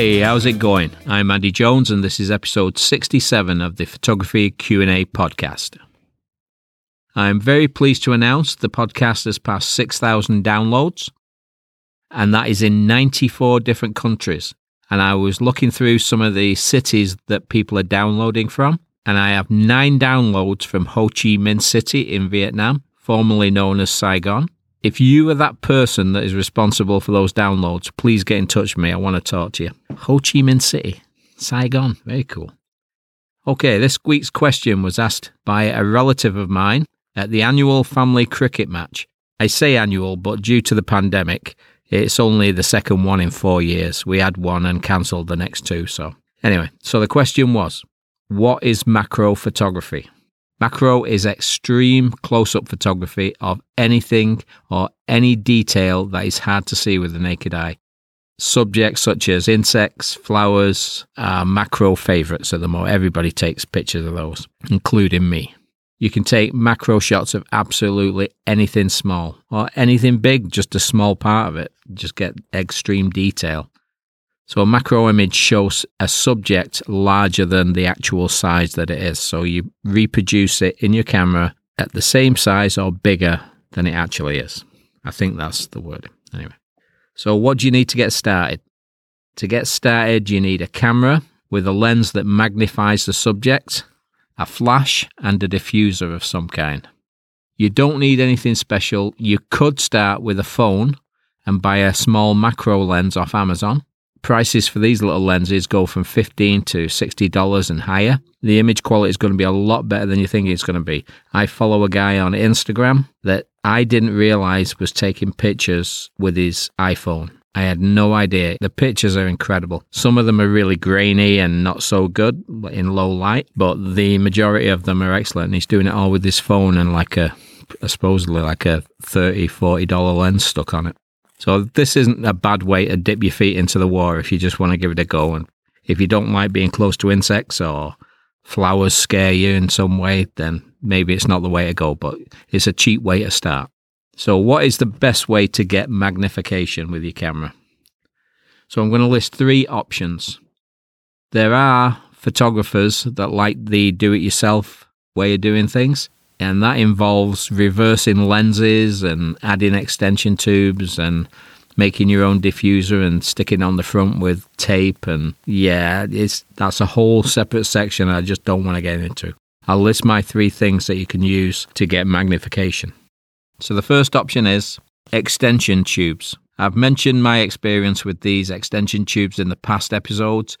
Hey, how's it going? I'm Andy Jones and this is episode 67 of the Photography Q&A podcast. I'm very pleased to announce the podcast has passed 6,000 downloads and that is in 94 different countries. And I was looking through some of the cities that people are downloading from and I have 9 downloads from Ho Chi Minh City in Vietnam, formerly known as Saigon. If you are that person that is responsible for those downloads, please get in touch with me. I want to talk to you. Ho Chi Minh City, Saigon. Very cool. Okay, this week's question was asked by a relative of mine at the annual family cricket match. I say annual, but due to the pandemic, it's only the second one in four years. We had one and cancelled the next two. So, anyway, so the question was what is macro photography? Macro is extreme close up photography of anything or any detail that is hard to see with the naked eye. Subjects such as insects, flowers are macro favourites at the moment. Everybody takes pictures of those, including me. You can take macro shots of absolutely anything small or anything big, just a small part of it. Just get extreme detail. So a macro image shows a subject larger than the actual size that it is. So you reproduce it in your camera at the same size or bigger than it actually is. I think that's the word. Anyway. So what do you need to get started? To get started, you need a camera with a lens that magnifies the subject, a flash, and a diffuser of some kind. You don't need anything special. You could start with a phone and buy a small macro lens off Amazon prices for these little lenses go from 15 to $60 and higher. The image quality is going to be a lot better than you think it's going to be. I follow a guy on Instagram that I didn't realize was taking pictures with his iPhone. I had no idea. The pictures are incredible. Some of them are really grainy and not so good in low light, but the majority of them are excellent. He's doing it all with his phone and like a supposedly like a 30 40 dollar lens stuck on it so this isn't a bad way to dip your feet into the water if you just want to give it a go. And if you don't like being close to insects or flowers scare you in some way, then maybe it's not the way to go, but it's a cheap way to start. So, what is the best way to get magnification with your camera? So, I'm going to list three options. There are photographers that like the do it yourself way of doing things and that involves reversing lenses and adding extension tubes and making your own diffuser and sticking on the front with tape and yeah it's that's a whole separate section I just don't want to get into. I'll list my three things that you can use to get magnification. So the first option is extension tubes. I've mentioned my experience with these extension tubes in the past episodes.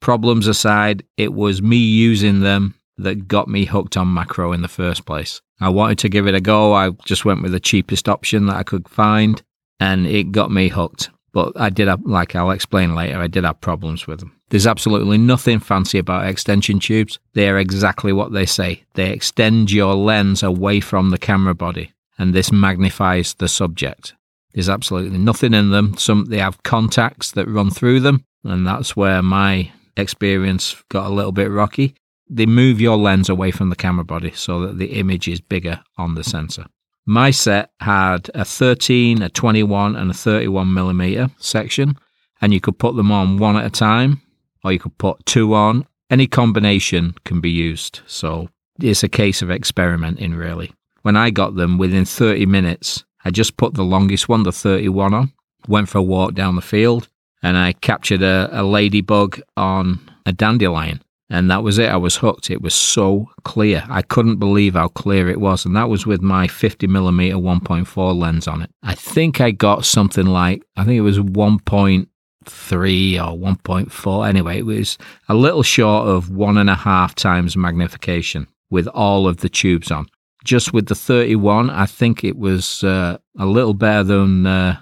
Problems aside, it was me using them that got me hooked on macro in the first place. I wanted to give it a go. I just went with the cheapest option that I could find and it got me hooked. But I did have, like I'll explain later, I did have problems with them. There's absolutely nothing fancy about extension tubes. They are exactly what they say. They extend your lens away from the camera body and this magnifies the subject. There's absolutely nothing in them. Some they have contacts that run through them, and that's where my experience got a little bit rocky they move your lens away from the camera body so that the image is bigger on the sensor. My set had a 13, a 21, and a 31 millimeter section, and you could put them on one at a time, or you could put two on. Any combination can be used, so it's a case of experimenting, really. When I got them within 30 minutes, I just put the longest one, the 31, on, went for a walk down the field, and I captured a, a ladybug on a dandelion and that was it. I was hooked. It was so clear. I couldn't believe how clear it was. And that was with my 50 millimeter 1.4 lens on it. I think I got something like, I think it was 1.3 or 1.4. Anyway, it was a little short of one and a half times magnification with all of the tubes on. Just with the 31, I think it was uh, a little better than uh,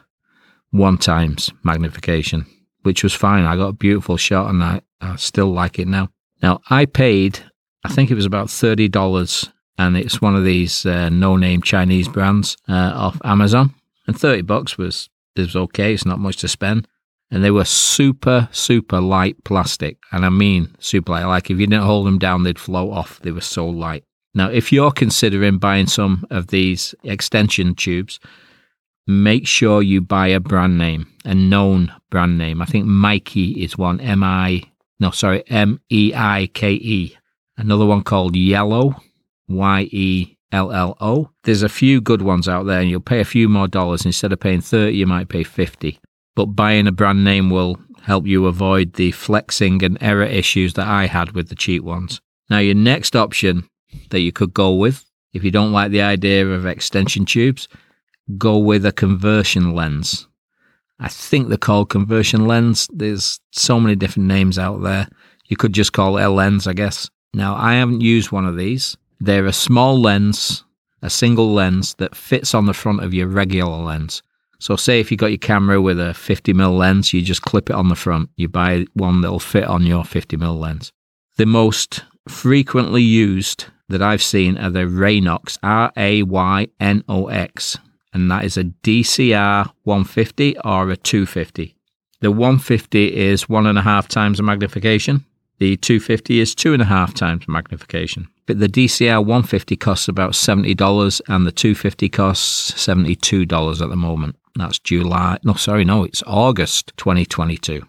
one times magnification, which was fine. I got a beautiful shot and I, I still like it now. Now, I paid, I think it was about $30, and it's one of these uh, no name Chinese brands uh, off Amazon. And 30 bucks was, was okay, it's not much to spend. And they were super, super light plastic. And I mean super light. Like if you didn't hold them down, they'd float off. They were so light. Now, if you're considering buying some of these extension tubes, make sure you buy a brand name, a known brand name. I think Mikey is one, M I, no, sorry, M E I K E. Another one called Yellow, Y E L L O. There's a few good ones out there, and you'll pay a few more dollars. Instead of paying 30, you might pay 50. But buying a brand name will help you avoid the flexing and error issues that I had with the cheap ones. Now, your next option that you could go with, if you don't like the idea of extension tubes, go with a conversion lens. I think they're called conversion lens. There's so many different names out there. You could just call it a lens, I guess. Now, I haven't used one of these. They're a small lens, a single lens that fits on the front of your regular lens. So, say if you got your camera with a 50mm lens, you just clip it on the front. You buy one that'll fit on your 50mm lens. The most frequently used that I've seen are the Raynox, R A Y N O X and that is a DCR 150 or a 250. The 150 is one and a half times the magnification. The 250 is two and a half times magnification. But the DCR 150 costs about $70 and the 250 costs $72 at the moment. That's July. No, sorry, no, it's August 2022.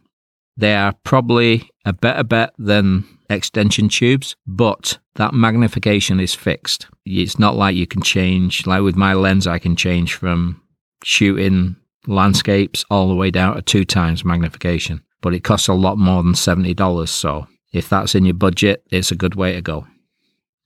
They are probably a better bet than extension tubes, but that magnification is fixed. It's not like you can change, like with my lens, I can change from shooting landscapes all the way down to two times magnification, but it costs a lot more than $70. So if that's in your budget, it's a good way to go.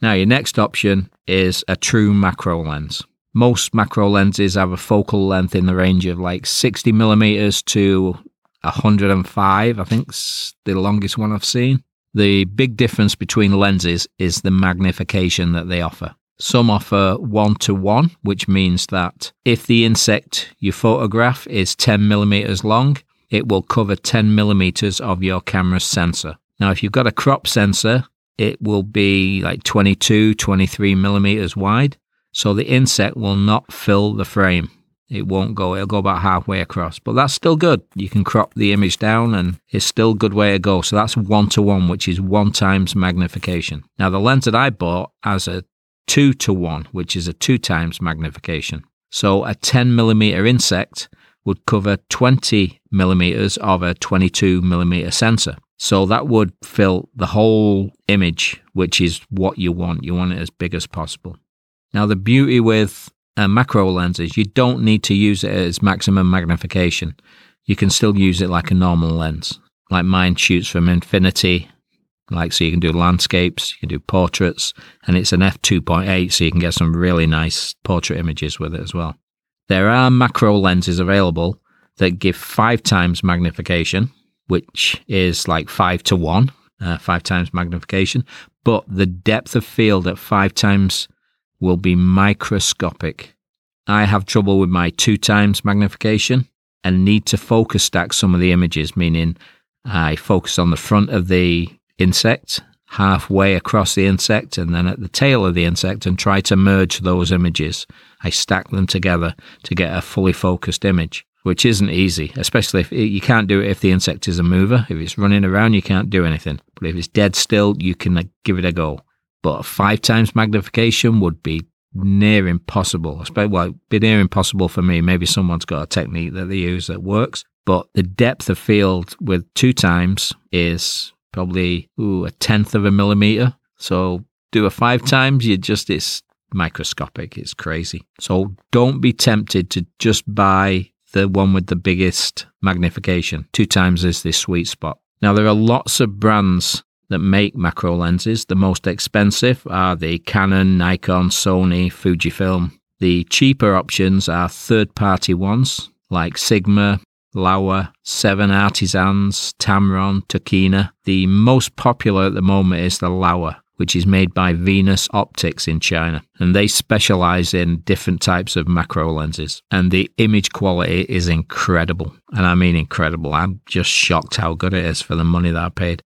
Now, your next option is a true macro lens. Most macro lenses have a focal length in the range of like 60 millimeters to 105, I think's the longest one I've seen. The big difference between lenses is the magnification that they offer. Some offer one to one, which means that if the insect you photograph is 10 millimeters long, it will cover 10 millimeters of your camera's sensor. Now, if you've got a crop sensor, it will be like 22, 23 millimeters wide. So the insect will not fill the frame. It won't go, it'll go about halfway across, but that's still good. You can crop the image down and it's still a good way to go. So that's one to one, which is one times magnification. Now, the lens that I bought has a two to one, which is a two times magnification. So a 10 millimeter insect would cover 20 millimeters of a 22 millimeter sensor. So that would fill the whole image, which is what you want. You want it as big as possible. Now, the beauty with uh, macro lenses, you don't need to use it as maximum magnification. You can still use it like a normal lens. Like mine shoots from infinity, like so you can do landscapes, you can do portraits, and it's an f2.8, so you can get some really nice portrait images with it as well. There are macro lenses available that give five times magnification, which is like five to one, uh, five times magnification, but the depth of field at five times will be microscopic. I have trouble with my two times magnification and need to focus stack some of the images, meaning I focus on the front of the insect, halfway across the insect, and then at the tail of the insect and try to merge those images. I stack them together to get a fully focused image, which isn't easy, especially if you can't do it if the insect is a mover. If it's running around, you can't do anything. But if it's dead still, you can give it a go but five times magnification would be near impossible. I suppose, Well, it'd be near impossible for me. Maybe someone's got a technique that they use that works, but the depth of field with two times is probably ooh, a tenth of a millimeter. So do a five times, you just it's microscopic. It's crazy. So don't be tempted to just buy the one with the biggest magnification. Two times is the sweet spot. Now there are lots of brands that make macro lenses. The most expensive are the Canon, Nikon, Sony, Fujifilm. The cheaper options are third party ones like Sigma, Laowa, Seven Artisans, Tamron, Tokina. The most popular at the moment is the Laowa, which is made by Venus Optics in China. And they specialize in different types of macro lenses. And the image quality is incredible. And I mean incredible. I'm just shocked how good it is for the money that I paid.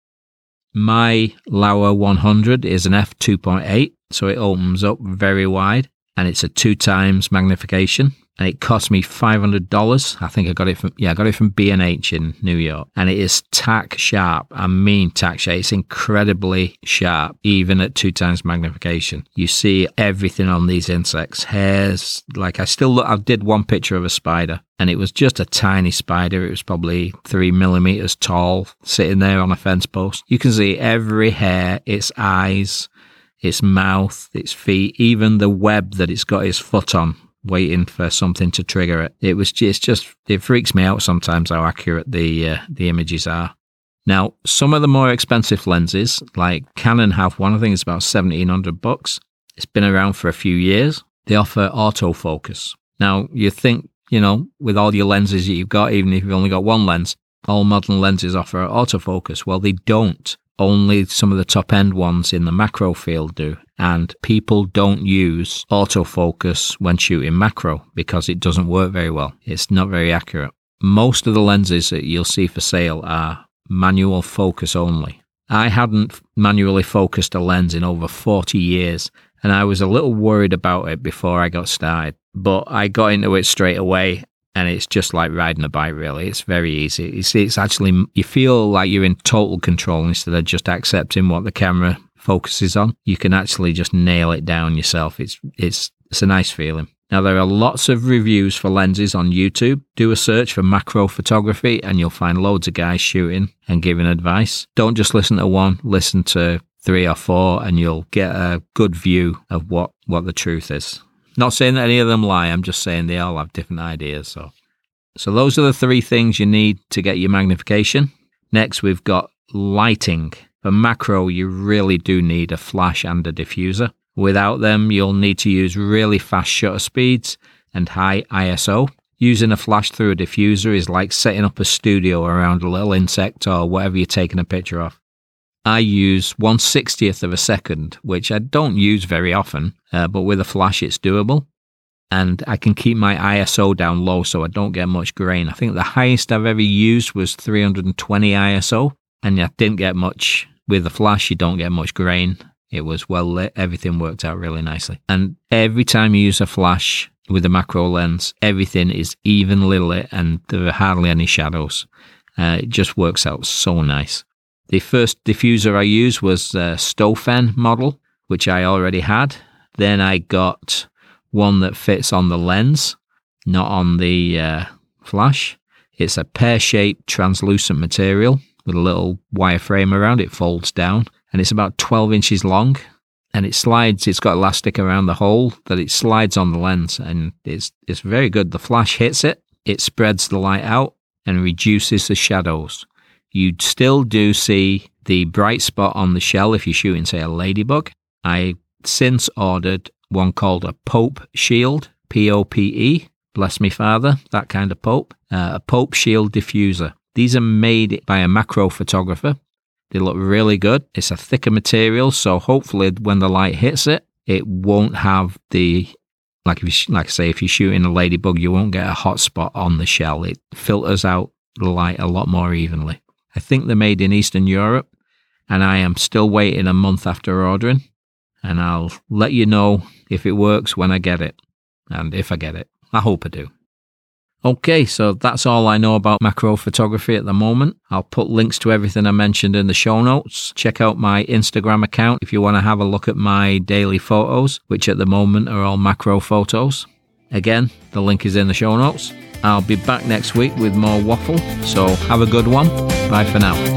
My Laowa 100 is an f2.8, so it opens up very wide. And it's a two times magnification and it cost me five hundred dollars. I think I got it from yeah, I got it from B and H in New York, and it is tack sharp. I mean tack sharp. It's incredibly sharp, even at two times magnification. You see everything on these insects, hairs. Like I still look. I did one picture of a spider, and it was just a tiny spider. It was probably three millimeters tall, sitting there on a fence post. You can see every hair, its eyes. Its mouth, its feet, even the web that it's got its foot on waiting for something to trigger it. It was just, just it freaks me out sometimes how accurate the uh, the images are. Now, some of the more expensive lenses, like Canon have one, I think it's about seventeen hundred bucks. It's been around for a few years. They offer autofocus. Now, you think, you know, with all your lenses that you've got, even if you've only got one lens, all modern lenses offer autofocus. Well, they don't. Only some of the top end ones in the macro field do. And people don't use autofocus when shooting macro because it doesn't work very well. It's not very accurate. Most of the lenses that you'll see for sale are manual focus only. I hadn't manually focused a lens in over 40 years and I was a little worried about it before I got started, but I got into it straight away and it's just like riding a bike really. It's very easy. It's, it's actually you feel like you're in total control instead of just accepting what the camera focuses on. You can actually just nail it down yourself. It's it's it's a nice feeling. Now there are lots of reviews for lenses on youtube. Do a search for macro photography and you'll find loads of guys shooting and giving advice. Don't just listen to one listen to three or four and you'll get a good view of what what the truth is not saying that any of them lie. I'm just saying they all have different ideas. So, so those are the three things you need to get your magnification. Next, we've got lighting. For macro, you really do need a flash and a diffuser. Without them, you'll need to use really fast shutter speeds and high ISO. Using a flash through a diffuser is like setting up a studio around a little insect or whatever you're taking a picture of. I use 160th of a second, which I don't use very often, uh, but with a flash it's doable. And I can keep my ISO down low so I don't get much grain. I think the highest I've ever used was 320 ISO, and I didn't get much with the flash, you don't get much grain. It was well lit, everything worked out really nicely. And every time you use a flash with a macro lens, everything is evenly lit and there are hardly any shadows. Uh, it just works out so nice. The first diffuser I used was a Stofen model, which I already had. Then I got one that fits on the lens, not on the uh, flash. It's a pear shaped translucent material with a little wire frame around it, folds down, and it's about 12 inches long. And it slides, it's got elastic around the hole that it slides on the lens, and it's, it's very good. The flash hits it, it spreads the light out and reduces the shadows you still do see the bright spot on the shell if you're shooting, say, a ladybug. I since ordered one called a Pope Shield, P O P E, bless me father, that kind of Pope, uh, a Pope Shield diffuser. These are made by a macro photographer. They look really good. It's a thicker material, so hopefully when the light hits it, it won't have the like if you, like I say if you're shooting a ladybug, you won't get a hot spot on the shell. It filters out the light a lot more evenly. I think they're made in Eastern Europe, and I am still waiting a month after ordering. And I'll let you know if it works when I get it, and if I get it. I hope I do. Okay, so that's all I know about macro photography at the moment. I'll put links to everything I mentioned in the show notes. Check out my Instagram account if you want to have a look at my daily photos, which at the moment are all macro photos. Again, the link is in the show notes. I'll be back next week with more waffle, so have a good one. Bye for now.